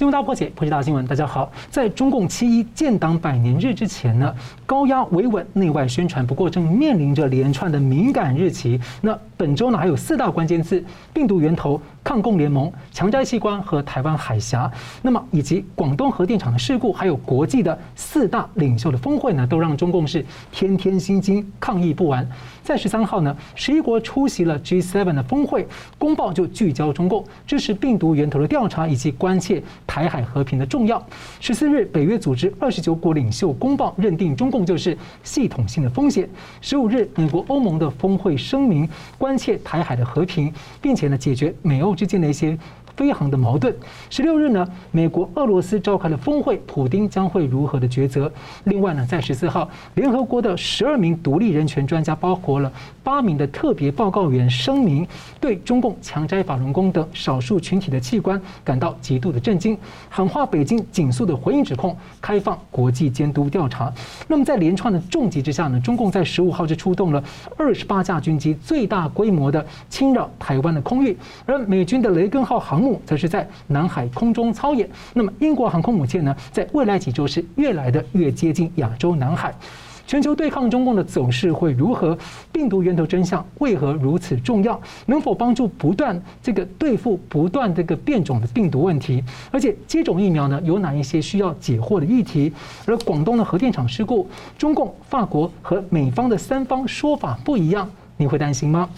新闻大破解，破解大新闻。大家好，在中共七一建党百年日之前呢，高压维稳、内外宣传，不过正面临着连串的敏感日期。那本周呢，还有四大关键字：病毒源头、抗共联盟、强摘器官和台湾海峡。那么，以及广东核电厂的事故，还有国际的四大领袖的峰会呢，都让中共是天天心惊，抗议不完。在十三号呢，十一国出席了 G7 的峰会，公报就聚焦中共支持病毒源头的调查以及关切台海和平的重要。十四日，北约组织二十九国领袖公报认定中共就是系统性的风险。十五日，美国欧盟的峰会声明关切台海的和平，并且呢解决美欧之间的一些。非常的矛盾。十六日呢，美国、俄罗斯召开了峰会，普丁将会如何的抉择？另外呢，在十四号，联合国的十二名独立人权专家，包括了八名的特别报告员，声明对中共强摘法轮功等少数群体的器官感到极度的震惊，喊话北京紧速的回应指控，开放国际监督调查。那么在连串的重击之下呢，中共在十五号就出动了二十八架军机，最大规模的侵扰台湾的空域，而美军的雷根号航母。则是在南海空中操演。那么，英国航空母舰呢，在未来几周是越来的越接近亚洲南海。全球对抗中共的走势会如何？病毒源头真相为何如此重要？能否帮助不断这个对付不断这个变种的病毒问题？而且接种疫苗呢，有哪一些需要解惑的议题？而广东的核电厂事故，中共、法国和美方的三方说法不一样，你会担心吗？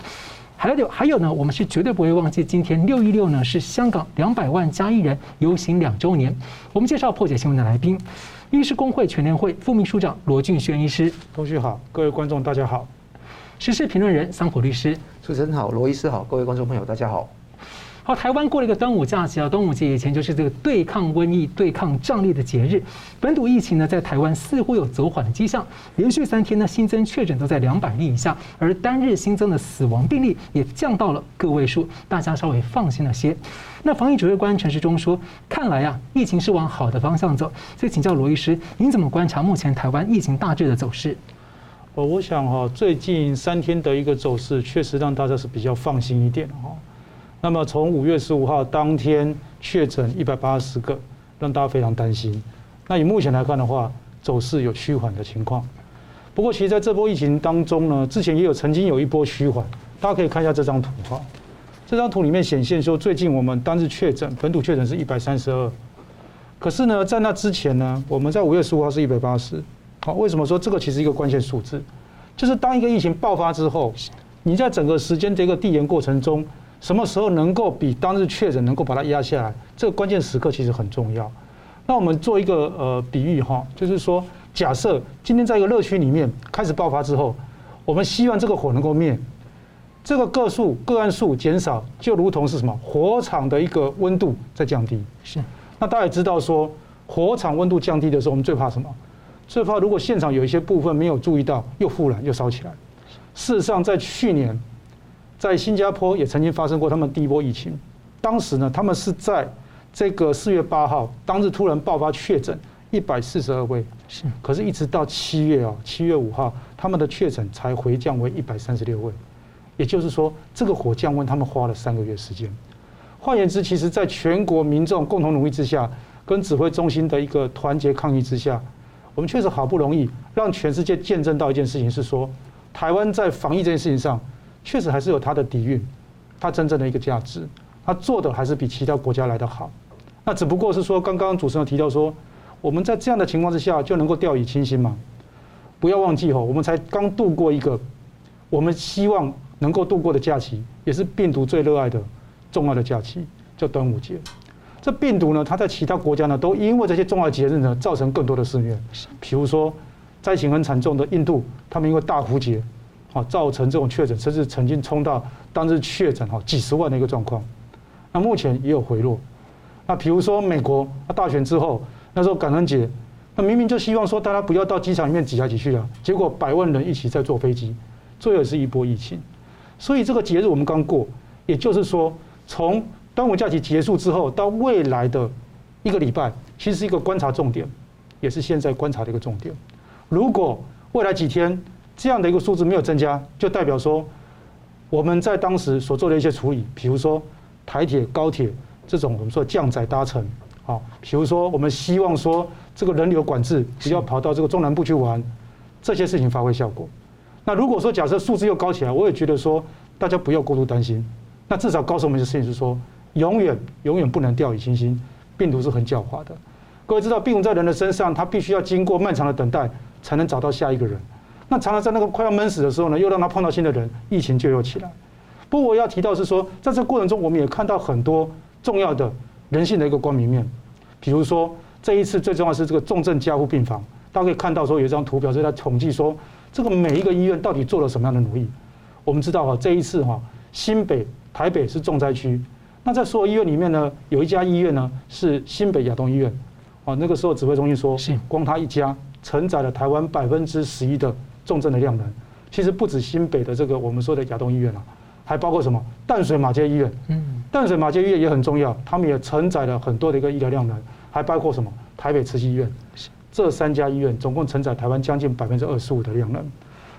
还有还有呢，我们是绝对不会忘记，今天六一六呢是香港两百万加一人游行两周年。我们介绍破解新闻的来宾，医师工会全联会副秘书长罗俊轩医师。同学好，各位观众大家好。时事评论人桑普律师。主持人好，罗医师好，各位观众朋友大家好。好，台湾过了一个端午假期啊，端午节以前就是这个对抗瘟疫、对抗瘴癘的节日。本土疫情呢，在台湾似乎有走缓的迹象，连续三天呢，新增确诊都在两百例以下，而单日新增的死亡病例也降到了个位数，大家稍微放心了些。那防疫指挥官陈时中说，看来啊，疫情是往好的方向走。所以请教罗医师，您怎么观察目前台湾疫情大致的走势？哦，我想哈，最近三天的一个走势，确实让大家是比较放心一点哈。那么从五月十五号当天确诊一百八十个，让大家非常担心。那以目前来看的话，走势有趋缓的情况。不过，其实在这波疫情当中呢，之前也有曾经有一波趋缓。大家可以看一下这张图哈，这张图里面显现说，最近我们单日确诊本土确诊是一百三十二，可是呢，在那之前呢，我们在五月十五号是一百八十。好，为什么说这个其实一个关键数字？就是当一个疫情爆发之后，你在整个时间这个递延过程中。什么时候能够比当日确诊能够把它压下来？这个关键时刻其实很重要。那我们做一个呃比喻哈，就是说，假设今天在一个热区里面开始爆发之后，我们希望这个火能够灭，这个个数个案数减少，就如同是什么？火场的一个温度在降低。是。那大家也知道说，火场温度降低的时候，我们最怕什么？最怕如果现场有一些部分没有注意到，又复燃又烧起来。事实上，在去年。在新加坡也曾经发生过他们第一波疫情，当时呢，他们是在这个四月八号当日突然爆发确诊一百四十二位，是，可是一直到七月啊，七月五号，他们的确诊才回降为一百三十六位，也就是说，这个火降温他们花了三个月时间。换言之，其实在全国民众共同努力之下，跟指挥中心的一个团结抗疫之下，我们确实好不容易让全世界见证到一件事情，是说台湾在防疫这件事情上。确实还是有它的底蕴，它真正的一个价值，它做的还是比其他国家来得好。那只不过是说，刚刚主持人提到说，我们在这样的情况之下就能够掉以轻心嘛？不要忘记吼，我们才刚度过一个我们希望能够度过的假期，也是病毒最热爱的重要的假期，叫端午节。这病毒呢，它在其他国家呢，都因为这些重要节日呢，造成更多的肆虐。比如说灾情很惨重的印度，他们因为大壶节。啊，造成这种确诊，甚至曾经冲到当日确诊哈几十万的一个状况。那目前也有回落。那比如说美国，大选之后，那时候感恩节，那明明就希望说大家不要到机场里面挤来挤去啊，结果百万人一起在坐飞机，这也是一波疫情。所以这个节日我们刚过，也就是说，从端午假期结束之后到未来的一个礼拜，其实是一个观察重点，也是现在观察的一个重点。如果未来几天，这样的一个数字没有增加，就代表说我们在当时所做的一些处理，比如说台铁、高铁这种我们说降载搭乘，好，比如说我们希望说这个人流管制不要跑到这个中南部去玩，这些事情发挥效果。那如果说假设数字又高起来，我也觉得说大家不要过度担心。那至少告诉我们的事情是说，永远永远不能掉以轻心，病毒是很狡猾的。各位知道，病毒在人的身上，它必须要经过漫长的等待，才能找到下一个人。那常常在那个快要闷死的时候呢，又让他碰到新的人，疫情就又起来。不过我要提到是说，在这个过程中，我们也看到很多重要的人性的一个光明面。比如说，这一次最重要的是这个重症加护病房，大家可以看到说有一张图表是在统计说。这个每一个医院到底做了什么样的努力？我们知道哈，这一次哈，新北、台北是重灾区。那在所有医院里面呢，有一家医院呢是新北亚东医院。啊，那个时候指挥中心说，光他一家承载了台湾百分之十一的重症的量能。其实不止新北的这个我们说的亚东医院啊，还包括什么淡水马街医院。嗯，淡水马街医院也很重要，他们也承载了很多的一个医疗量能。还包括什么台北慈济医院。这三家医院总共承载台湾将近百分之二十五的量能。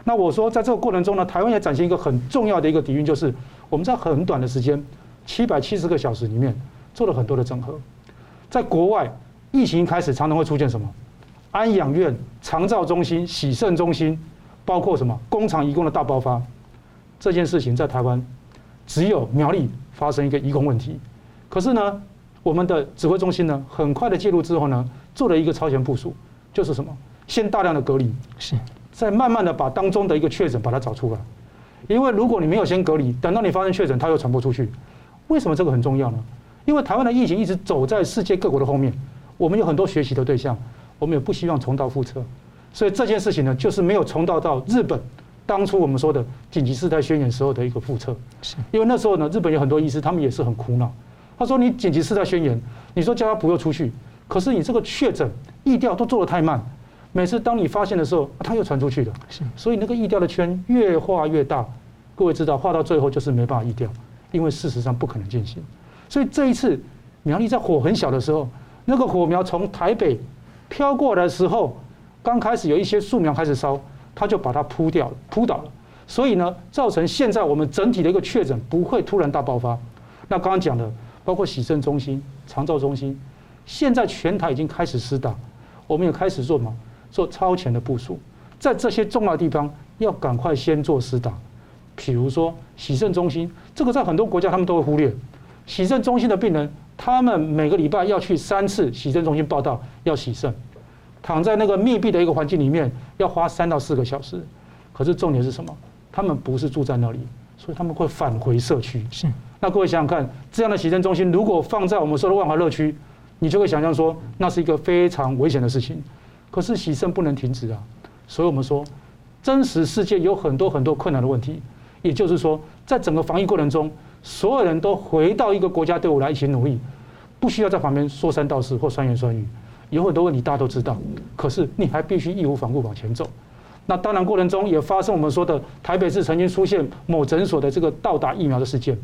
那我说，在这个过程中呢，台湾也展现一个很重要的一个底蕴，就是我们在很短的时间，七百七十个小时里面做了很多的整合。在国外，疫情一开始常常会出现什么？安养院、长照中心、洗肾中心，包括什么工厂移工的大爆发。这件事情在台湾，只有苗栗发生一个移工问题。可是呢，我们的指挥中心呢，很快的介入之后呢，做了一个超前部署，就是什么？先大量的隔离，是，再慢慢的把当中的一个确诊把它找出来。因为如果你没有先隔离，等到你发生确诊，它又传播出去。为什么这个很重要呢？因为台湾的疫情一直走在世界各国的后面，我们有很多学习的对象，我们也不希望重蹈覆辙。所以这件事情呢，就是没有重蹈到日本当初我们说的紧急事态宣言时候的一个覆辙。是，因为那时候呢，日本有很多医师，他们也是很苦恼。他说：“你紧急事态宣言，你说叫他不要出去。”可是你这个确诊疫调都做得太慢，每次当你发现的时候，他又传出去了。是，所以那个疫调的圈越画越大。各位知道，画到最后就是没办法疫调，因为事实上不可能进行。所以这一次苗栗在火很小的时候，那个火苗从台北飘过来的时候，刚开始有一些树苗开始烧，它就把它扑掉了、扑倒了。所以呢，造成现在我们整体的一个确诊不会突然大爆发。那刚刚讲的，包括洗肾中心、长照中心。现在全台已经开始施打，我们也开始做什么？做超前的部署，在这些重要的地方要赶快先做施打。比如说洗肾中心，这个在很多国家他们都会忽略。洗肾中心的病人，他们每个礼拜要去三次洗肾中心报到，要洗肾，躺在那个密闭的一个环境里面，要花三到四个小时。可是重点是什么？他们不是住在那里，所以他们会返回社区。是。那各位想想看，这样的洗肾中心如果放在我们说的万华乐区，你就会想象说，那是一个非常危险的事情。可是洗肾不能停止啊，所以我们说，真实世界有很多很多困难的问题。也就是说，在整个防疫过程中，所有人都回到一个国家队伍来一起努力，不需要在旁边说三道四或酸言酸语。有很多问题大家都知道，可是你还必须义无反顾往前走。那当然过程中也发生我们说的台北市曾经出现某诊所的这个倒打疫苗的事件，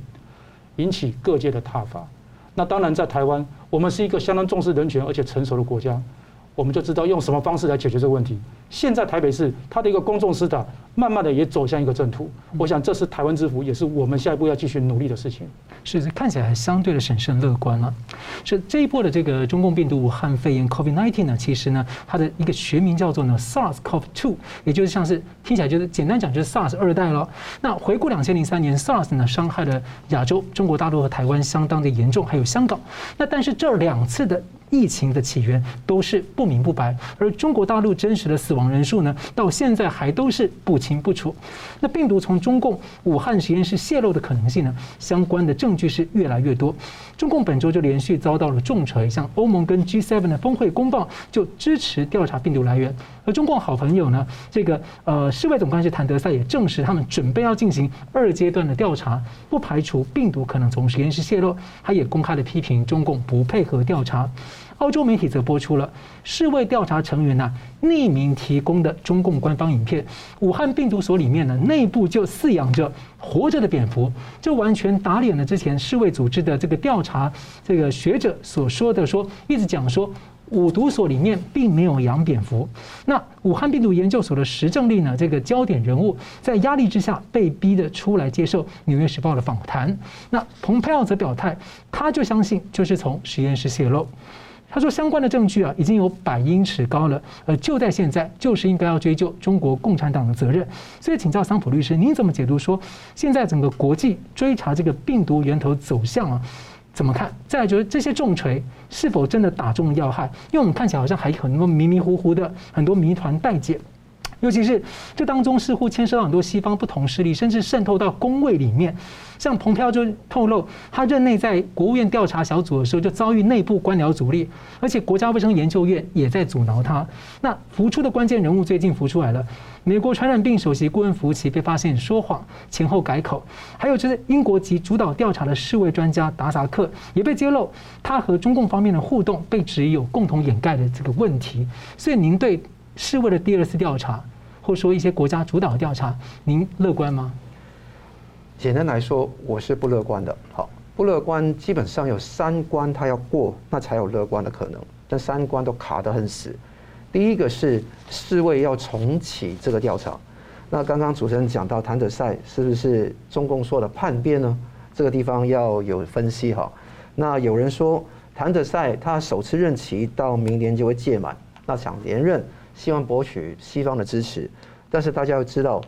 引起各界的挞伐。那当然，在台湾，我们是一个相当重视人权而且成熟的国家。我们就知道用什么方式来解决这个问题。现在台北市它的一个公众市场，慢慢的也走向一个正途。我想这是台湾之福，也是我们下一步要继续努力的事情。是，看起来相对的审慎乐观了。是这一波的这个中共病毒武汉肺炎 COVID-19 呢，其实呢，它的一个学名叫做呢 SARS-CoV-2，也就是像是听起来就是简单讲就是 SARS 二代了。那回顾两千零三年 SARS 呢，伤害了亚洲、中国大陆和台湾相当的严重，还有香港。那但是这两次的疫情的起源都是不明不白，而中国大陆真实的死亡亡人数呢，到现在还都是不清不楚。那病毒从中共武汉实验室泄露的可能性呢，相关的证据是越来越多。中共本周就连续遭到了重锤，像欧盟跟 G7 的峰会公报就支持调查病毒来源。而中共好朋友呢，这个呃世卫总干事谭德塞也证实，他们准备要进行二阶段的调查，不排除病毒可能从实验室泄露。他也公开的批评中共不配合调查。澳洲媒体则播出了世卫调查成员呢匿名提供的中共官方影片，武汉病毒所里面呢内部就饲养着活着的蝙蝠，这完全打脸了之前世卫组织的这个调查这个学者所说的说，一直讲说五毒所里面并没有养蝙蝠。那武汉病毒研究所的石正丽呢这个焦点人物在压力之下被逼得出来接受《纽约时报》的访谈。那蓬佩奥则表态，他就相信就是从实验室泄露。他说相关的证据啊已经有百英尺高了，呃，就在现在，就是应该要追究中国共产党的责任。所以请教桑普律师，您怎么解读说现在整个国际追查这个病毒源头走向啊？怎么看？再来就是这些重锤是否真的打中了要害？因为我们看起来好像还很多迷迷糊糊的，很多谜团待解。尤其是这当中似乎牵涉到很多西方不同势力，甚至渗透到公卫里面。像蓬佩奥就透露，他任内在国务院调查小组的时候就遭遇内部官僚阻力，而且国家卫生研究院也在阻挠他。那浮出的关键人物最近浮出来了，美国传染病首席顾问福奇被发现说谎，前后改口，还有就是英国籍主导调查的世卫专家达萨克也被揭露，他和中共方面的互动被指有共同掩盖的这个问题。所以您对？世卫的第二次调查，或说一些国家主导调查，您乐观吗？简单来说，我是不乐观的。好，不乐观，基本上有三关，他要过，那才有乐观的可能。但三关都卡得很死。第一个是世卫要重启这个调查。那刚刚主持人讲到谭德塞是不是中共说的叛变呢？这个地方要有分析哈。那有人说谭德塞他首次任期到明年就会届满，那想连任。希望博取西方的支持，但是大家要知道，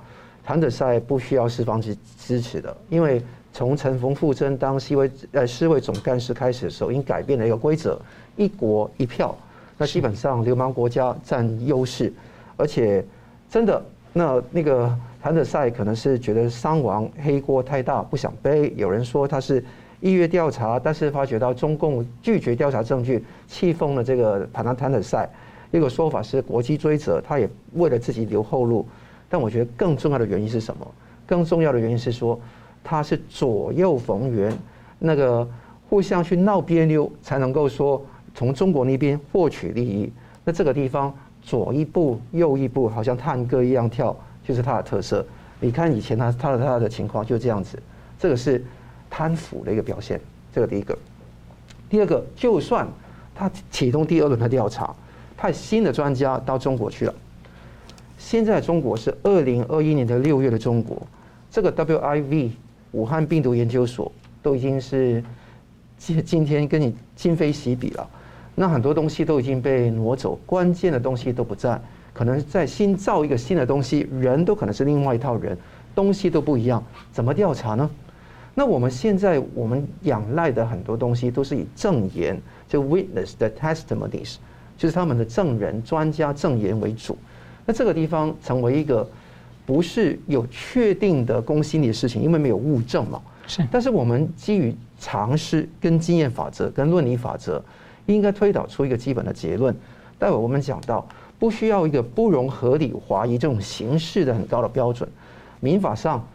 谭德赛不需要西方支支持的，因为从陈冯富珍当西卫呃世卫总干事开始的时候，已经改变了一个规则，一国一票，那基本上流氓国家占优势，而且真的那那个谭德赛可能是觉得伤亡黑锅太大，不想背。有人说他是意愿调查，但是发觉到中共拒绝调查证据，气疯了这个谭谭德赛。一个说法是国际追责，他也为了自己留后路。但我觉得更重要的原因是什么？更重要的原因是说，他是左右逢源，那个互相去闹别扭，才能够说从中国那边获取利益。那这个地方左一步右一步，好像探戈一样跳，就是他的特色。你看以前他他的他的情况就这样子，这个是贪腐的一个表现。这个第一个，第二个，就算他启动第二轮的调查。派新的专家到中国去了。现在中国是二零二一年的六月的中国，这个 WIV 武汉病毒研究所都已经是今今天跟你今非昔比了。那很多东西都已经被挪走，关键的东西都不在，可能在新造一个新的东西，人都可能是另外一套人，东西都不一样，怎么调查呢？那我们现在我们仰赖的很多东西都是以证言，就 witness 的 testimonies。就是他们的证人、专家证言为主，那这个地方成为一个不是有确定的公信力的事情，因为没有物证嘛。是。但是我们基于常识、跟经验法则、跟论理法则，应该推导出一个基本的结论。待会我们讲到，不需要一个不容合理怀疑这种形式的很高的标准。民法上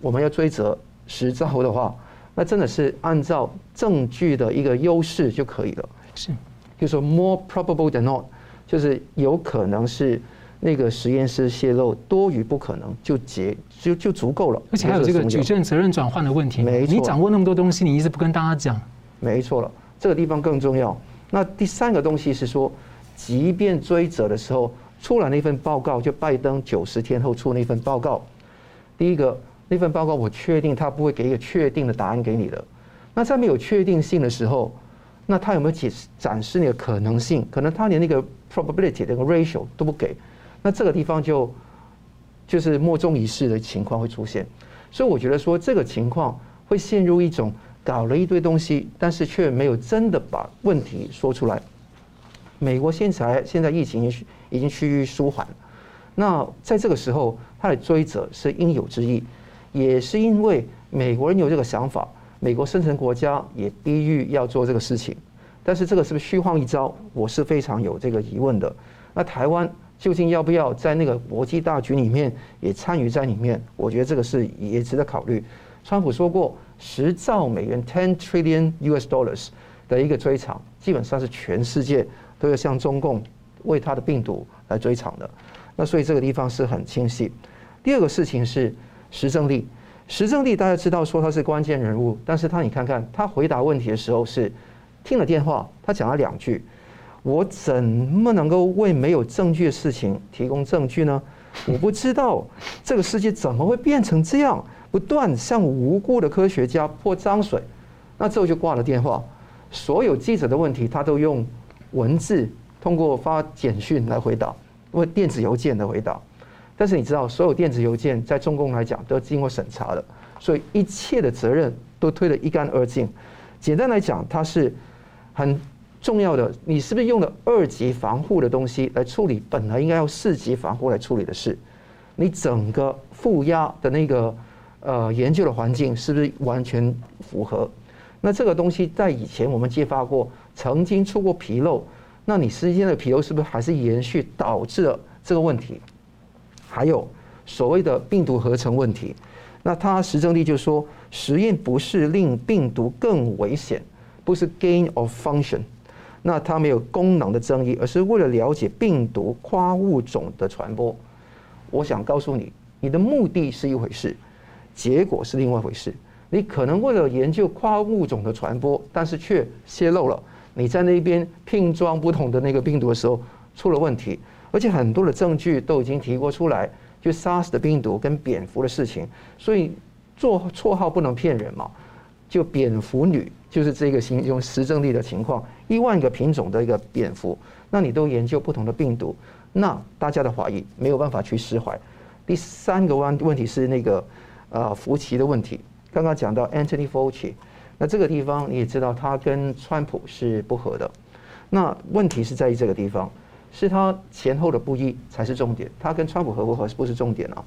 我们要追责实招的话，那真的是按照证据的一个优势就可以了。是。就说 more probable than not，就是有可能是那个实验室泄漏多于不可能，就结就就足够了。而且还有这个举证责任转换的问题。没错，你掌握那么多东西，你一直不跟大家讲。没错了，这个地方更重要。那第三个东西是说，即便追责的时候出来那份报告，就拜登九十天后出那份报告，第一个那份报告我确定他不会给一个确定的答案给你的。那在没有确定性的时候。那他有没有解释展示那个可能性？可能他连那个 probability 那个 ratio 都不给，那这个地方就就是莫衷一是的情况会出现。所以我觉得说这个情况会陷入一种搞了一堆东西，但是却没有真的把问题说出来。美国现在现在疫情已经已经趋于舒缓，那在这个时候他的追责是应有之义，也是因为美国人有这个想法。美国深层国家也逼于要做这个事情，但是这个是不是虚晃一招？我是非常有这个疑问的。那台湾究竟要不要在那个国际大局里面也参与在里面？我觉得这个是也值得考虑。川普说过，十兆美元 （ten trillion US dollars） 的一个追偿，基本上是全世界都要向中共为他的病毒来追偿的。那所以这个地方是很清晰。第二个事情是实证力。石正丽大家知道说他是关键人物，但是他你看看他回答问题的时候是听了电话，他讲了两句，我怎么能够为没有证据的事情提供证据呢？我不知道这个世界怎么会变成这样，不断向无辜的科学家泼脏水，那之后就挂了电话。所有记者的问题他都用文字，通过发简讯来回答，或电子邮件的回答。但是你知道，所有电子邮件在中共来讲都经过审查的，所以一切的责任都推得一干二净。简单来讲，它是很重要的。你是不是用了二级防护的东西来处理本来应该要四级防护来处理的事？你整个负压的那个呃研究的环境是不是完全符合？那这个东西在以前我们揭发过，曾经出过纰漏。那你实际的纰漏是不是还是延续导致了这个问题？还有所谓的病毒合成问题，那它实证例就说，实验不是令病毒更危险，不是 gain of function，那它没有功能的争议，而是为了了解病毒跨物种的传播。我想告诉你，你的目的是一回事，结果是另外一回事。你可能为了研究跨物种的传播，但是却泄露了你在那边拼装不同的那个病毒的时候出了问题。而且很多的证据都已经提过出来，就 SARS 的病毒跟蝙蝠的事情，所以做绰号不能骗人嘛。就蝙蝠女就是这个形容实证例的情况，一万个品种的一个蝙蝠，那你都研究不同的病毒，那大家的怀疑没有办法去释怀。第三个问问题是那个呃福奇的问题，刚刚讲到 Anthony Fauci，那这个地方你也知道他跟川普是不合的，那问题是在于这个地方。是他前后的不一才是重点，他跟川普合不合不是重点啊？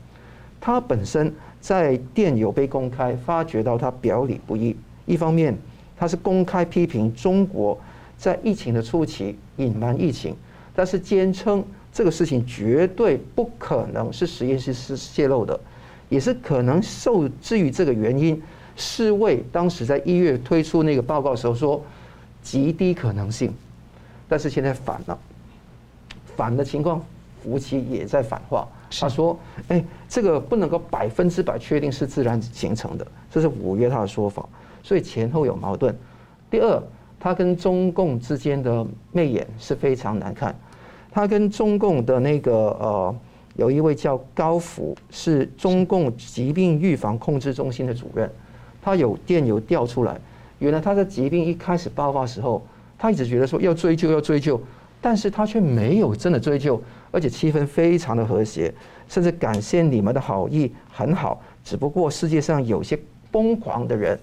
他本身在电邮被公开发觉到他表里不一，一方面他是公开批评中国在疫情的初期隐瞒疫情，但是坚称这个事情绝对不可能是实验室是泄露的，也是可能受制于这个原因，世卫当时在一月推出那个报告时候说极低可能性，但是现在反了。反的情况，福奇也在反话。他说：“哎，这个不能够百分之百确定是自然形成的，这是五月他的说法。所以前后有矛盾。第二，他跟中共之间的媚眼是非常难看。他跟中共的那个呃，有一位叫高福，是中共疾病预防控制中心的主任。他有电邮调出来，原来他的疾病一开始爆发的时候，他一直觉得说要追究，要追究。”但是他却没有真的追究，而且气氛非常的和谐，甚至感谢你们的好意很好。只不过世界上有些疯狂的人，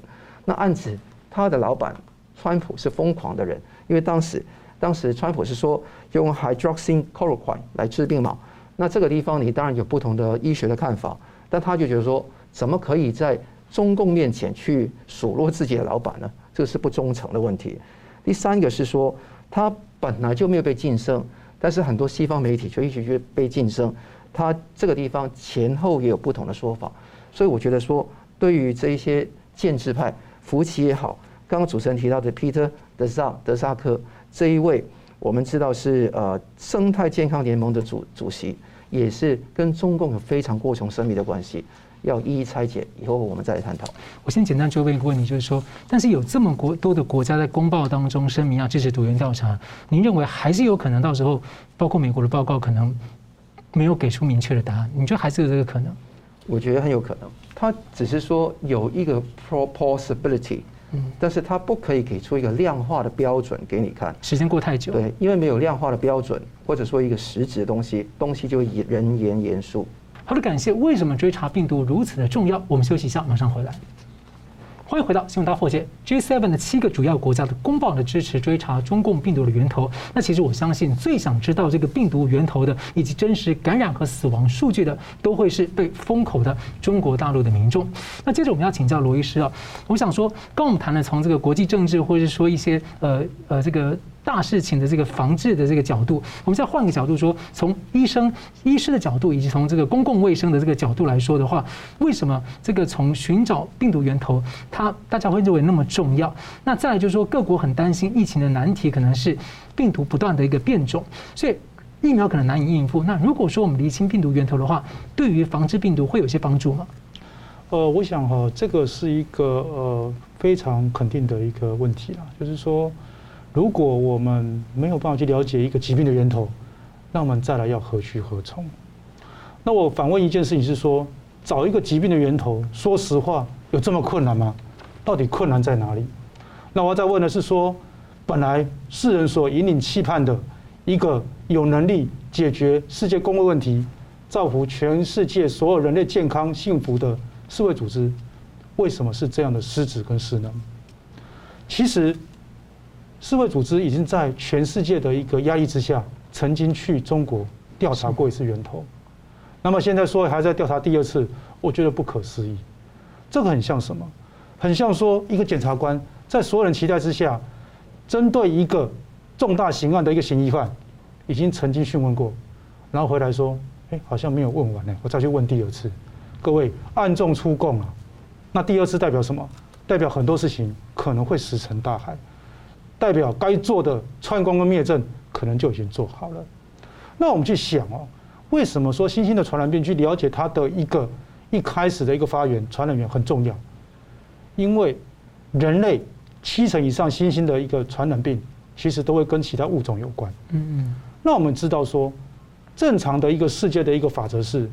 那案子他的老板川普是疯狂的人，因为当时当时川普是说用 hydroxychloroquine 来治病嘛。那这个地方你当然有不同的医学的看法，但他就觉得说，怎么可以在中共面前去数落自己的老板呢？这个是不忠诚的问题。第三个是说他。本来就没有被晋升，但是很多西方媒体却一直觉得被晋升。他这个地方前后也有不同的说法，所以我觉得说，对于这一些建制派，福奇也好，刚刚主持人提到的 Peter 德萨德萨克这一位，我们知道是呃生态健康联盟的主主席，也是跟中共有非常过从甚密的关系。要一一拆解，以后我们再来探讨。我先简单就问一个问题，就是说，但是有这么国多的国家在公报当中声明要支持独源调查，您认为还是有可能到时候，包括美国的报告可能没有给出明确的答案？你觉得还是有这个可能？我觉得很有可能，他只是说有一个 possibility，嗯，但是他不可以给出一个量化的标准给你看。时间过太久，对，因为没有量化的标准，或者说一个实质的东西，东西就会人言言殊。好的，感谢。为什么追查病毒如此的重要？我们休息一下，马上回来。欢迎回到新闻大破解。G7 的七个主要国家的公报的支持追查中共病毒的源头。那其实我相信，最想知道这个病毒源头的以及真实感染和死亡数据的，都会是被封口的中国大陆的民众。那接着我们要请教罗医师啊，我想说，刚我们谈了从这个国际政治，或者是说一些呃呃这个。大事情的这个防治的这个角度，我们再换个角度说，从医生、医师的角度，以及从这个公共卫生的这个角度来说的话，为什么这个从寻找病毒源头，它大家会认为那么重要？那再来就是说，各国很担心疫情的难题可能是病毒不断的一个变种，所以疫苗可能难以应付。那如果说我们厘清病毒源头的话，对于防治病毒会有些帮助吗？呃，我想哈，这个是一个呃非常肯定的一个问题啊，就是说。如果我们没有办法去了解一个疾病的源头，那我们再来要何去何从？那我反问一件事情是说，找一个疾病的源头，说实话有这么困难吗？到底困难在哪里？那我要再问的是说，本来世人所引领期盼的一个有能力解决世界公卫问题、造福全世界所有人类健康幸福的世卫组织，为什么是这样的失职跟失能？其实，世卫组织已经在全世界的一个压力之下，曾经去中国调查过一次源头。那么现在说还在调查第二次，我觉得不可思议。这个很像什么？很像说一个检察官在所有人期待之下，针对一个重大刑案的一个嫌疑犯，已经曾经讯问过，然后回来说：“哎，好像没有问完呢，我再去问第二次。”各位暗中出供了，那第二次代表什么？代表很多事情可能会石沉大海，代表该做的串光跟灭症可能就已经做好了。那我们去想哦，为什么说新兴的传染病去了解它的一个一开始的一个发源传染源很重要？因为人类七成以上新兴的一个传染病，其实都会跟其他物种有关。嗯嗯。那我们知道说，正常的一个世界的一个法则是，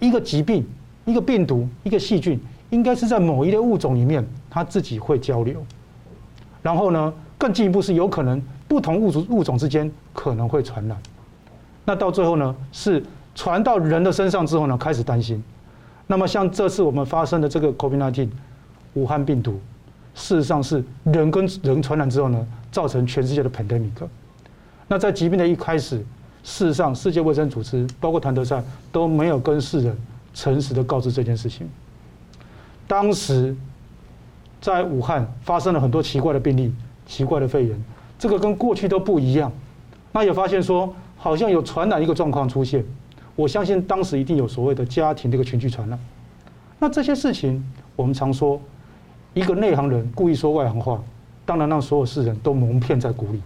一个疾病、一个病毒、一个细菌，应该是在某一类物种里面，它自己会交流。然后呢，更进一步是有可能不同物种物种之间可能会传染。那到最后呢，是传到人的身上之后呢，开始担心。那么像这次我们发生的这个 COVID-19。武汉病毒，事实上是人跟人传染之后呢，造成全世界的 pandemic。那在疾病的一开始，事实上世界卫生组织包括谭德塞都没有跟世人诚实的告知这件事情。当时在武汉发生了很多奇怪的病例、奇怪的肺炎，这个跟过去都不一样。那也发现说，好像有传染一个状况出现。我相信当时一定有所谓的家庭这个群聚传染。那这些事情，我们常说。一个内行人故意说外行话，当然让所有世人都蒙骗在鼓里。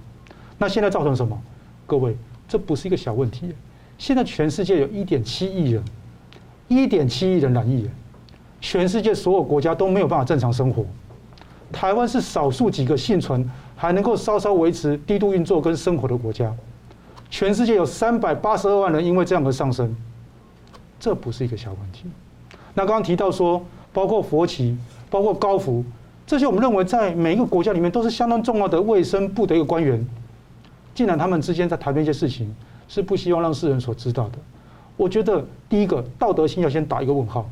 那现在造成什么？各位，这不是一个小问题。现在全世界有一点七亿人，一点七亿人染疫，全世界所有国家都没有办法正常生活。台湾是少数几个幸存还能够稍稍维持低度运作跟生活的国家。全世界有三百八十二万人因为这样而丧生，这不是一个小问题。那刚刚提到说，包括佛旗。包括高福，这些我们认为在每一个国家里面都是相当重要的卫生部的一个官员，既然他们之间在谈论一些事情，是不希望让世人所知道的。我觉得第一个道德性要先打一个问号，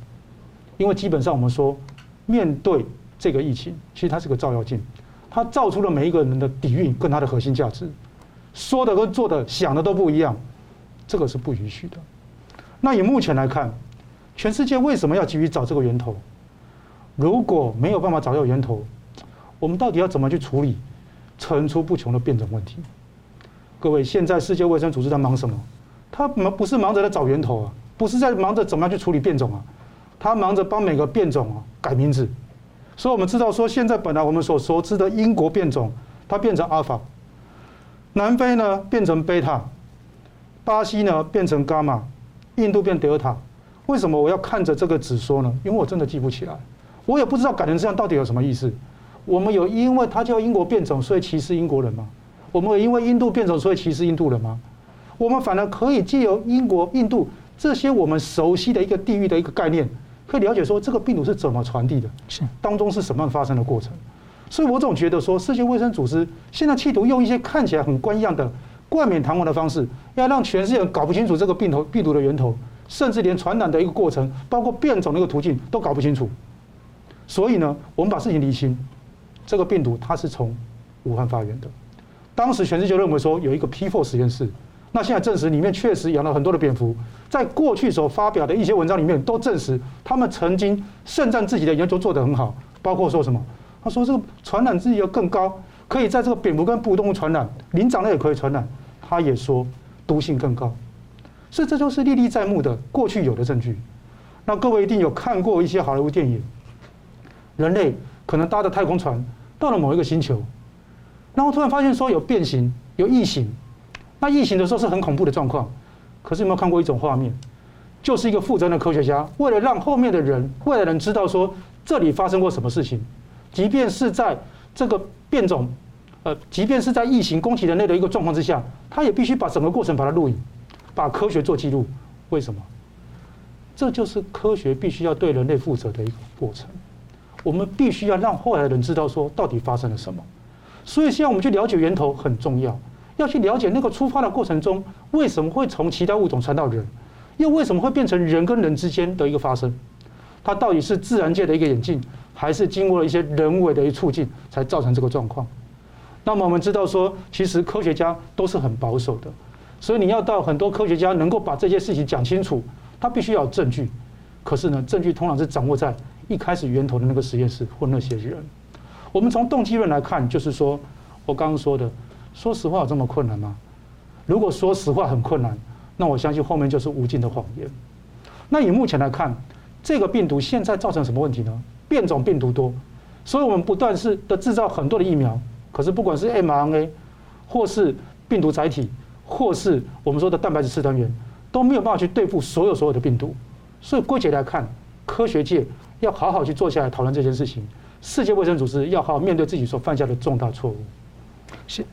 因为基本上我们说，面对这个疫情，其实它是个照妖镜，它照出了每一个人的底蕴跟它的核心价值，说的跟做的想的都不一样，这个是不允许的。那以目前来看，全世界为什么要急于找这个源头？如果没有办法找到源头，我们到底要怎么去处理层出不穷的变种问题？各位，现在世界卫生组织在忙什么？他们不是忙着在找源头啊，不是在忙着怎么样去处理变种啊，他忙着帮每个变种啊改名字。所以我们知道说，现在本来我们所熟知的英国变种，它变成阿尔法；南非呢变成贝塔；巴西呢变成伽马；印度变德尔塔。为什么我要看着这个纸说呢？因为我真的记不起来。我也不知道改成这样到底有什么意思。我们有因为它叫英国变种，所以歧视英国人吗？我们有因为印度变种，所以歧视印度人吗？我们反而可以借由英国、印度这些我们熟悉的一个地域的一个概念，可以了解说这个病毒是怎么传递的，是当中是什么样发生的过程。所以我总觉得说，世界卫生组织现在企图用一些看起来很官样的冠冕堂皇的方式，要让全世界人搞不清楚这个病毒病毒的源头，甚至连传染的一个过程，包括变种的一个途径都搞不清楚。所以呢，我们把事情理清，这个病毒它是从武汉发源的。当时全世界认为说有一个 P4 实验室，那现在证实里面确实养了很多的蝙蝠。在过去所发表的一些文章里面都证实，他们曾经盛赞自己的研究做得很好，包括说什么？他说这个传染力要更高，可以在这个蝙蝠跟哺乳动物传染，灵长类也可以传染。他也说毒性更高，所以这就是历历在目的过去有的证据。那各位一定有看过一些好莱坞电影。人类可能搭着太空船到了某一个星球，然后突然发现说有变形、有异形。那疫情的时候是很恐怖的状况。可是有没有看过一种画面？就是一个负责任的科学家，为了让后面的人、未来人知道说这里发生过什么事情，即便是在这个变种，呃，即便是在异形攻击人类的一个状况之下，他也必须把整个过程把它录影，把科学做记录。为什么？这就是科学必须要对人类负责的一个过程。我们必须要让后来的人知道说到底发生了什么，所以现在我们去了解源头很重要，要去了解那个出发的过程中为什么会从其他物种传到人，又为什么会变成人跟人之间的一个发生，它到底是自然界的一个演进，还是经过了一些人为的一促进才造成这个状况？那么我们知道说，其实科学家都是很保守的，所以你要到很多科学家能够把这些事情讲清楚，他必须要有证据。可是呢，证据通常是掌握在一开始源头的那个实验室或那些人。我们从动机论来看，就是说我刚刚说的，说实话有这么困难吗？如果说实话很困难，那我相信后面就是无尽的谎言。那以目前来看，这个病毒现在造成什么问题呢？变种病毒多，所以我们不断是的制造很多的疫苗。可是，不管是 mRNA，或是病毒载体，或是我们说的蛋白质次单元，都没有办法去对付所有所有的病毒。所以归结来看，科学界要好好去坐下来讨论这件事情。世界卫生组织要好好面对自己所犯下的重大错误。是，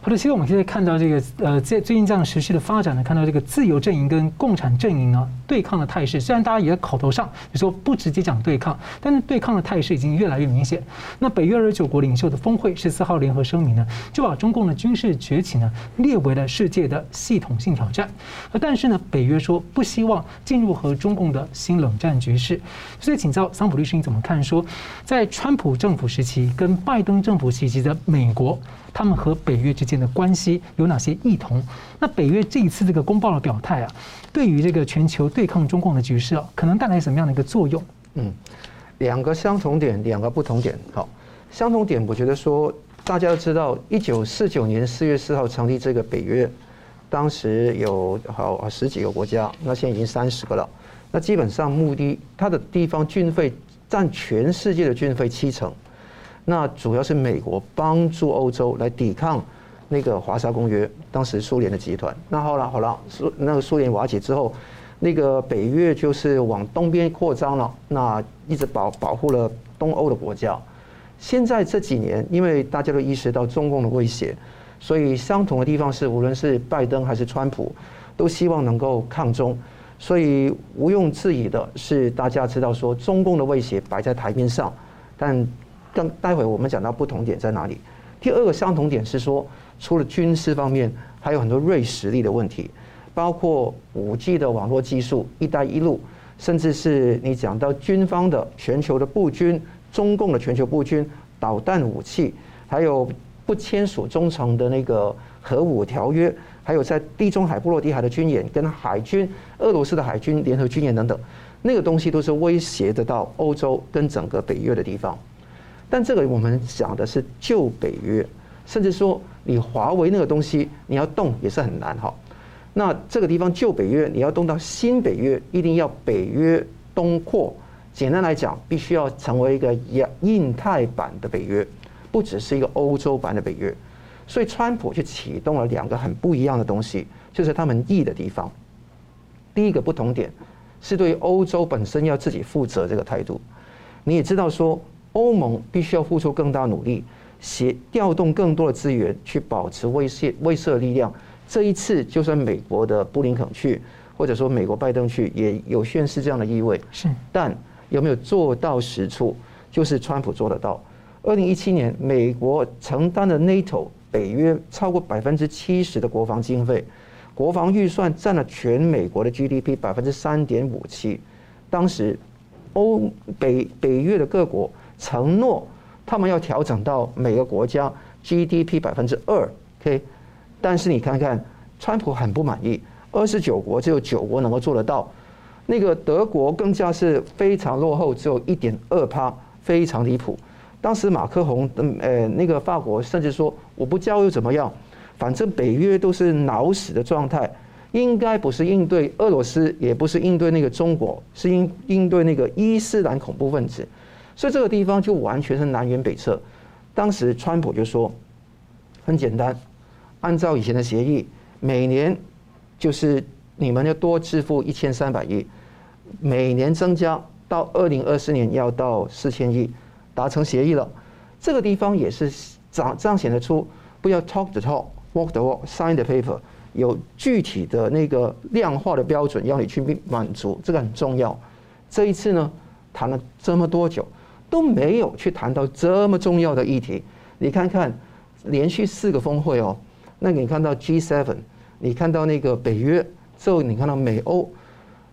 好的，其实我们现在看到这个呃，在最近这样持续的发展呢，看到这个自由阵营跟共产阵营啊对抗的态势。虽然大家也在口头上就说不直接讲对抗，但是对抗的态势已经越来越明显。那北约二十九国领袖的峰会十四号联合声明呢，就把中共的军事崛起呢列为了世界的系统性挑战。但是呢，北约说不希望进入和中共的新冷战局势。所以，请教桑普律师，你怎么看？说在川普政府时期跟拜登政府时期的美国。他们和北约之间的关系有哪些异同？那北约这一次这个公报的表态啊，对于这个全球对抗中共的局势啊，可能带来什么样的一个作用？嗯，两个相同点，两个不同点。好，相同点，我觉得说大家都知道，一九四九年四月四号成立这个北约，当时有好十几个国家，那现在已经三十个了。那基本上目的，它的地方军费占全世界的军费七成。那主要是美国帮助欧洲来抵抗那个华沙公约，当时苏联的集团。那好了好了，苏那个苏联瓦解之后，那个北约就是往东边扩张了，那一直保保护了东欧的国家。现在这几年，因为大家都意识到中共的威胁，所以相同的地方是，无论是拜登还是川普，都希望能够抗中。所以毋庸置疑的是，大家知道说中共的威胁摆在台面上，但。但待会我们讲到不同点在哪里？第二个相同点是说，除了军事方面，还有很多锐实力的问题，包括五 G 的网络技术、一带一路，甚至是你讲到军方的全球的布军、中共的全球布军、导弹武器，还有不签署忠诚的那个核武条约，还有在地中海、波罗的海的军演跟海军、俄罗斯的海军联合军演等等，那个东西都是威胁得到欧洲跟整个北约的地方。但这个我们讲的是旧北约，甚至说你华为那个东西你要动也是很难哈。那这个地方旧北约你要动到新北约，一定要北约东扩。简单来讲，必须要成为一个亚印太版的北约，不只是一个欧洲版的北约。所以川普就启动了两个很不一样的东西，就是他们异的地方。第一个不同点是对欧洲本身要自己负责这个态度。你也知道说。欧盟必须要付出更大努力，协调动更多的资源去保持威慑威慑力量。这一次，就算美国的布林肯去，或者说美国拜登去，也有宣示这样的意味。是，但有没有做到实处？就是川普做得到。二零一七年，美国承担了 NATO 北约超过百分之七十的国防经费，国防预算占了全美国的 GDP 百分之三点五七。当时，欧北北约的各国。承诺他们要调整到每个国家 GDP 百分之二，OK，但是你看看，川普很不满意，二十九国只有九国能够做得到，那个德国更加是非常落后，只有一点二趴，非常离谱。当时马克宏，呃，那个法国甚至说我不交又怎么样，反正北约都是脑死的状态，应该不是应对俄罗斯，也不是应对那个中国，是应应对那个伊斯兰恐怖分子。所以这个地方就完全是南辕北辙。当时川普就说：“很简单，按照以前的协议，每年就是你们要多支付一千三百亿，每年增加到二零二四年要到四千亿，达成协议了。这个地方也是彰彰显得出，不要 talk the talk，walk the walk，sign the paper，有具体的那个量化的标准要你去满足，这个很重要。这一次呢，谈了这么多久。”都没有去谈到这么重要的议题。你看看，连续四个峰会哦，那你看到 G7，你看到那个北约，之后你看到美欧，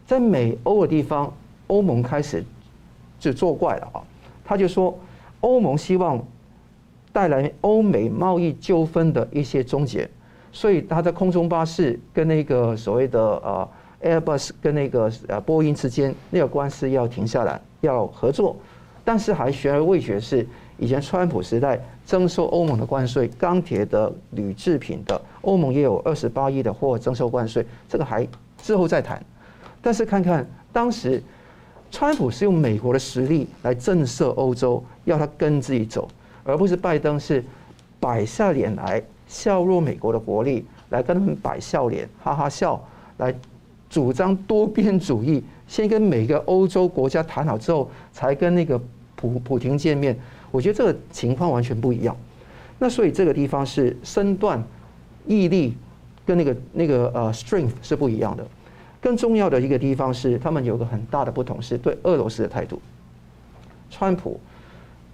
在美欧的地方，欧盟开始就作怪了啊，他就说欧盟希望带来欧美贸易纠纷的一些终结，所以他在空中巴士跟那个所谓的呃 Airbus 跟那个呃波音之间那个官司要停下来，要合作，但是还悬而未决是。以前川普时代征收欧盟的关税，钢铁的、铝制品的，欧盟也有二十八亿的货征收关税，这个还之后再谈。但是看看当时，川普是用美国的实力来震慑欧洲，要他跟自己走，而不是拜登是摆下脸来笑弱美国的国力，来跟他们摆笑脸，哈哈笑，来主张多边主义，先跟每个欧洲国家谈好之后，才跟那个普普廷见面。我觉得这个情况完全不一样，那所以这个地方是身段、毅力跟那个那个呃 strength 是不一样的。更重要的一个地方是，他们有个很大的不同，是对俄罗斯的态度。川普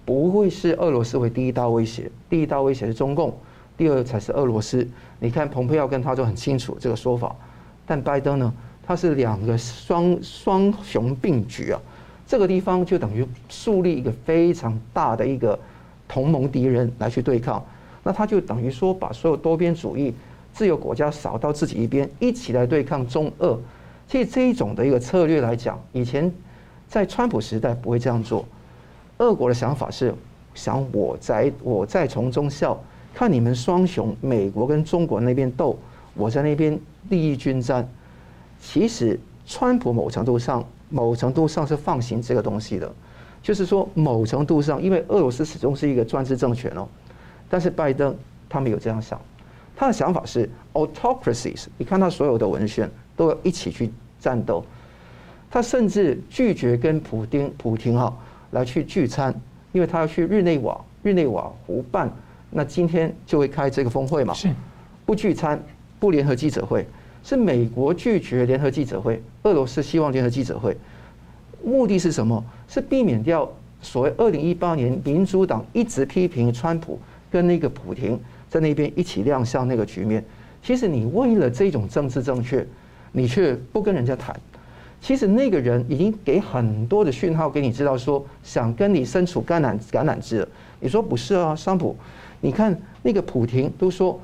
不会视俄罗斯为第一大威胁，第一大威胁是中共，第二才是俄罗斯。你看蓬佩奥跟他就很清楚这个说法，但拜登呢，它是两个双双雄并举啊。这个地方就等于树立一个非常大的一个同盟敌人来去对抗，那他就等于说把所有多边主义、自由国家扫到自己一边，一起来对抗中俄。其实这一种的一个策略来讲，以前在川普时代不会这样做。俄国的想法是想我在我在从中笑，看你们双雄美国跟中国那边斗，我在那边利益均沾。其实川普某程度上。某程度上是放行这个东西的，就是说某程度上，因为俄罗斯始终是一个专制政权哦，但是拜登他没有这样想，他的想法是 autocracies，你看他所有的文宣都要一起去战斗，他甚至拒绝跟普丁普廷哈来去聚餐，因为他要去日内瓦日内瓦湖办，那今天就会开这个峰会嘛，是不聚餐不联合记者会。是美国拒绝联合记者会，俄罗斯希望联合记者会，目的是什么？是避免掉所谓二零一八年民主党一直批评川普跟那个普廷在那边一起亮相那个局面。其实你为了这种政治正确，你却不跟人家谈。其实那个人已经给很多的讯号给你知道，说想跟你身处橄榄橄榄枝了。你说不是啊，桑普，你看那个普廷都说。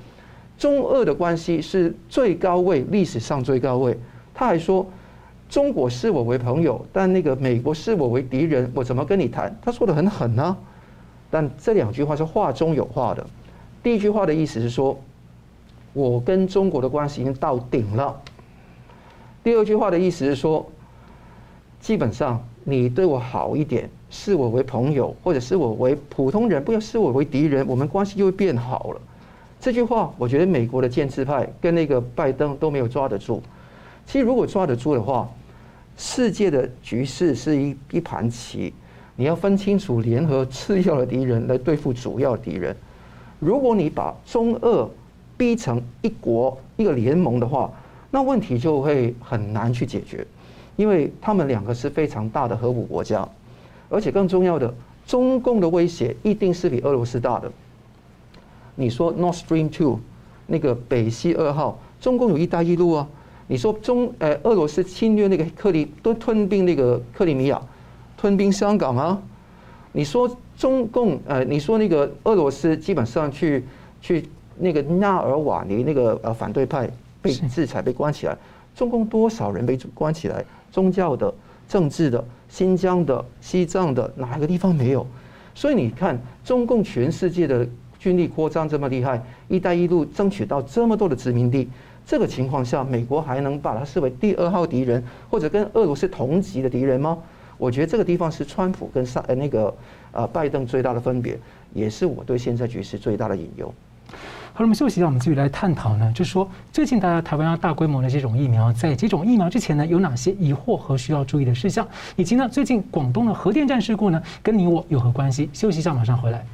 中俄的关系是最高位，历史上最高位。他还说，中国视我为朋友，但那个美国视我为敌人，我怎么跟你谈？他说得很狠呢、啊。但这两句话是话中有话的。第一句话的意思是说，我跟中国的关系已经到顶了。第二句话的意思是说，基本上你对我好一点，视我为朋友，或者视我为普通人，不要视我为敌人，我们关系就会变好了。这句话，我觉得美国的建制派跟那个拜登都没有抓得住。其实，如果抓得住的话，世界的局势是一一盘棋，你要分清楚联合次要的敌人来对付主要敌人。如果你把中俄逼成一国一个联盟的话，那问题就会很难去解决，因为他们两个是非常大的核武国家，而且更重要的，中共的威胁一定是比俄罗斯大的。你说 Nord Stream Two 那个北溪二号，中共有一带一路啊。你说中呃俄罗斯侵略那个克里都吞并那个克里米亚，吞并香港啊。你说中共呃你说那个俄罗斯基本上去去那个纳尔瓦尼那个呃反对派被制裁被关起来，中共多少人被关起来？宗教的、政治的、新疆的、西藏的哪一个地方没有？所以你看中共全世界的。军力扩张这么厉害，“一带一路”争取到这么多的殖民地，这个情况下，美国还能把它视为第二号敌人，或者跟俄罗斯同级的敌人吗？我觉得这个地方是川普跟上呃那个呃拜登最大的分别，也是我对现在局势最大的隐忧。好了，我们休息一下，我们继续来探讨呢，就是说最近大家台湾要大规模的接种疫苗，在接种疫苗之前呢，有哪些疑惑和需要注意的事项，以及呢最近广东的核电站事故呢，跟你我有何关系？休息一下，马上回来。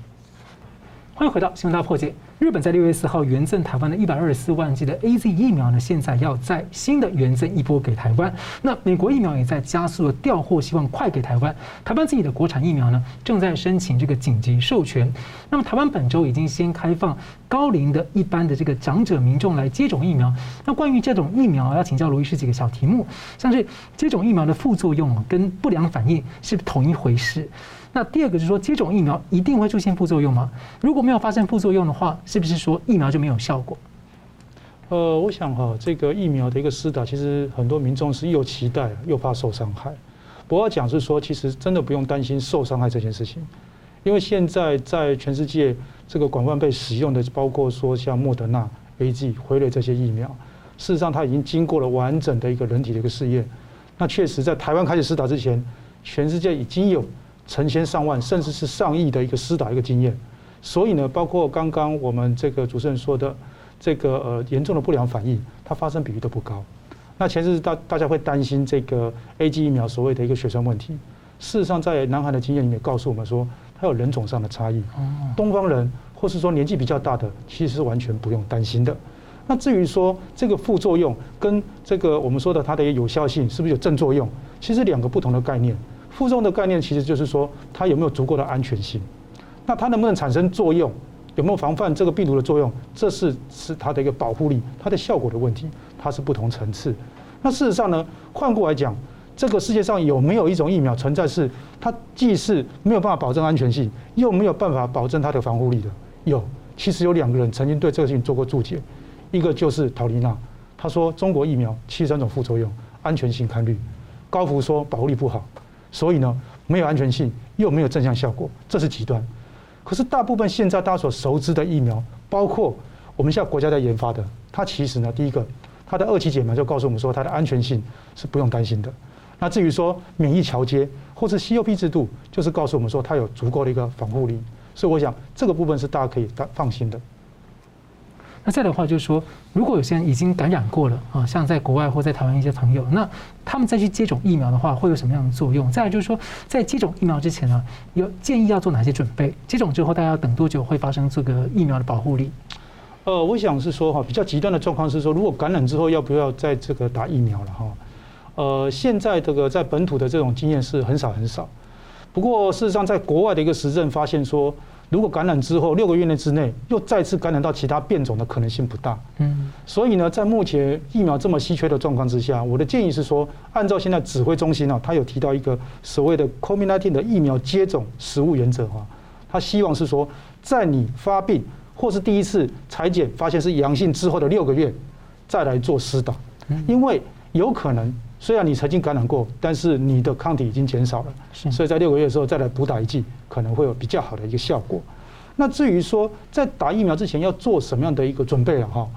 欢迎回到新闻大破解。日本在六月四号援赠台湾的一百二十四万剂的 AZ 疫苗呢，现在要再新的援赠一波给台湾。那美国疫苗也在加速的调货，希望快给台湾。台湾自己的国产疫苗呢，正在申请这个紧急授权。那么台湾本周已经先开放高龄的一般的这个长者民众来接种疫苗。那关于这种疫苗，要请教罗医师几个小题目，像是接种疫苗的副作用跟不良反应是同一回事？那第二个是说，接种疫苗一定会出现副作用吗？如果没有发生副作用的话，是不是说疫苗就没有效果？呃，我想哈，这个疫苗的一个施打，其实很多民众是又期待又怕受伤害。不过讲是说，其实真的不用担心受伤害这件事情，因为现在在全世界这个广泛被使用的，包括说像莫德纳、A G、辉瑞这些疫苗，事实上它已经经过了完整的一个人体的一个试验。那确实在台湾开始施打之前，全世界已经有。成千上万，甚至是上亿的一个施打一个经验，所以呢，包括刚刚我们这个主持人说的这个呃严重的不良反应，它发生比例都不高。那其实大大家会担心这个 AZ 疫苗所谓的一个血栓问题，事实上在南韩的经验里面告诉我们说，它有人种上的差异。东方人或是说年纪比较大的，其实是完全不用担心的。那至于说这个副作用跟这个我们说的它的有效性是不是有正作用，其实两个不同的概念。副作用的概念其实就是说，它有没有足够的安全性？那它能不能产生作用？有没有防范这个病毒的作用？这是是它的一个保护力、它的效果的问题，它是不同层次。那事实上呢，换过来讲，这个世界上有没有一种疫苗存在是它既是没有办法保证安全性，又没有办法保证它的防护力的？有，其实有两个人曾经对这个事情做过注解，一个就是陶丽娜，他说中国疫苗七十三种副作用，安全性堪虑；高福说保护力不好。所以呢，没有安全性，又没有正向效果，这是极端。可是大部分现在大家所熟知的疫苗，包括我们现在国家在研发的，它其实呢，第一个，它的二期解码就告诉我们说，它的安全性是不用担心的。那至于说免疫桥接或是 COP 制度，就是告诉我们说它有足够的一个防护力。所以我想这个部分是大家可以放心的。那再的话就是说，如果有些人已经感染过了啊，像在国外或在台湾一些朋友，那他们再去接种疫苗的话，会有什么样的作用？再来就是说，在接种疫苗之前呢，有建议要做哪些准备？接种之后大家要等多久会发生这个疫苗的保护力？呃，我想是说哈，比较极端的状况是说，如果感染之后要不要在这个打疫苗了哈？呃，现在这个在本土的这种经验是很少很少，不过事实上在国外的一个实证发现说。如果感染之后六个月内之内又再次感染到其他变种的可能性不大，嗯，所以呢，在目前疫苗这么稀缺的状况之下，我的建议是说，按照现在指挥中心啊，他有提到一个所谓的 COVID-19 的疫苗接种实务原则哈，他希望是说，在你发病或是第一次裁剪发现是阳性之后的六个月再来做施打，因为有可能。虽然你曾经感染过，但是你的抗体已经减少了，所以在六个月的时候再来补打一剂，可能会有比较好的一个效果。那至于说在打疫苗之前要做什么样的一个准备啊？哈，